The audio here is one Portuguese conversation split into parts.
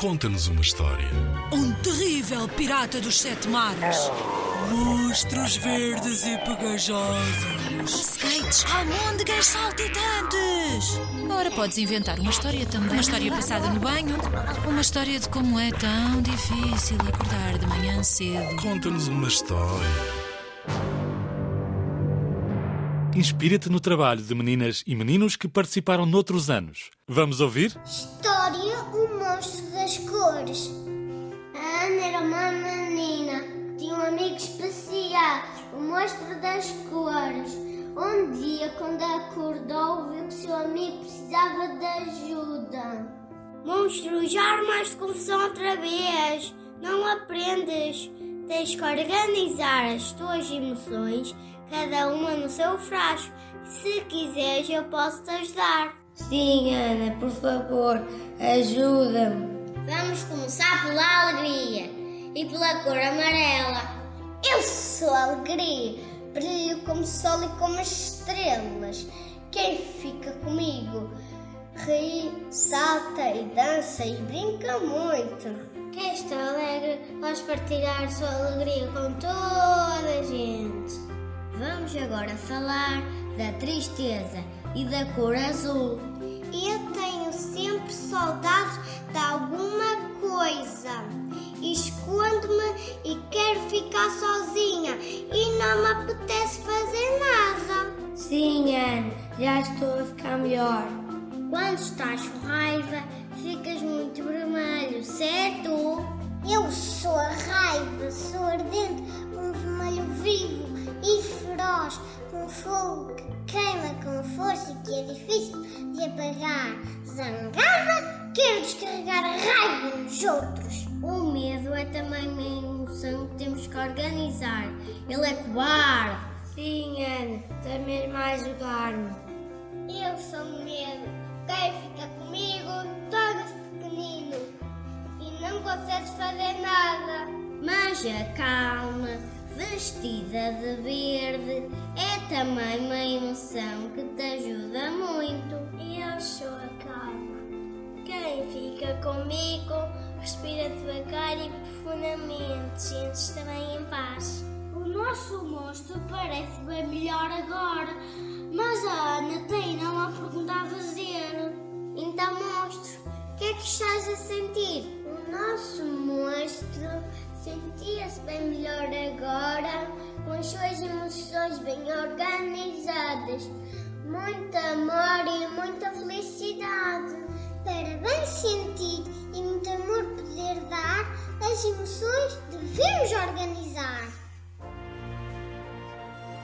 Conta-nos uma história. Um terrível pirata dos sete mares. Monstros verdes e pegajosos. Skates, almôndegas saltitantes. Ora, podes inventar uma história também. Uma história passada no banho. Uma história de como é tão difícil acordar de manhã cedo. Conta-nos uma história. Inspira-te no trabalho de meninas e meninos que participaram noutros anos. Vamos ouvir? História O Monstro A Ana era uma menina tinha um amigo especial, o Monstro das Cores. Um dia, quando acordou, viu que seu amigo precisava de ajuda. Monstro, já armaste confusão outra vez. Não aprendes. Tens que organizar as tuas emoções, cada uma no seu frasco. Se quiseres, eu posso te ajudar. Sim, Ana, por favor, ajuda-me. Vamos começar pela alegria e pela cor amarela. Eu sou a alegria, brilho como sol e como as estrelas. Quem fica comigo ri, salta e dança e brinca muito. Quem está alegre pode partilhar sua alegria com toda a gente. Vamos agora falar da tristeza e da cor azul. Escondo-me e quero ficar sozinha e não me apetece fazer nada. Sim, Ana, já estou a ficar melhor. Quando estás com raiva, ficas muito vermelho, certo? Eu sou a raiva, sou ardente, um vermelho vivo e feroz, um fogo que queima com força e que é difícil de apagar. Zangada, quero descarregar a raiva nos outros. O medo é também uma emoção que temos que organizar. Ele é cobarde. Sim, Ana, estás mesmo a ajudar-me. Eu sou medo. Quem fica comigo torna-se pequenino e não consegues fazer nada. Mas a calma, vestida de verde, é também uma emoção que te ajuda muito. Eu sou a calma. Quem fica comigo respira devagar e profundamente, sente-se também em paz. O nosso monstro parece bem melhor agora, mas a Ana tem ainda uma pergunta a fazer. Então, monstro, o que é que estás a sentir? O nosso monstro sentia-se bem melhor agora, com as suas emoções bem organizadas. Muito amor as emoções devemos organizar.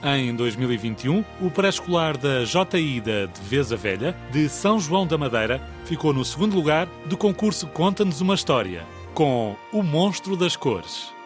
Em 2021, o pré-escolar da JI da Devesa Velha, de São João da Madeira, ficou no segundo lugar do concurso Conta-nos uma História, com O Monstro das Cores.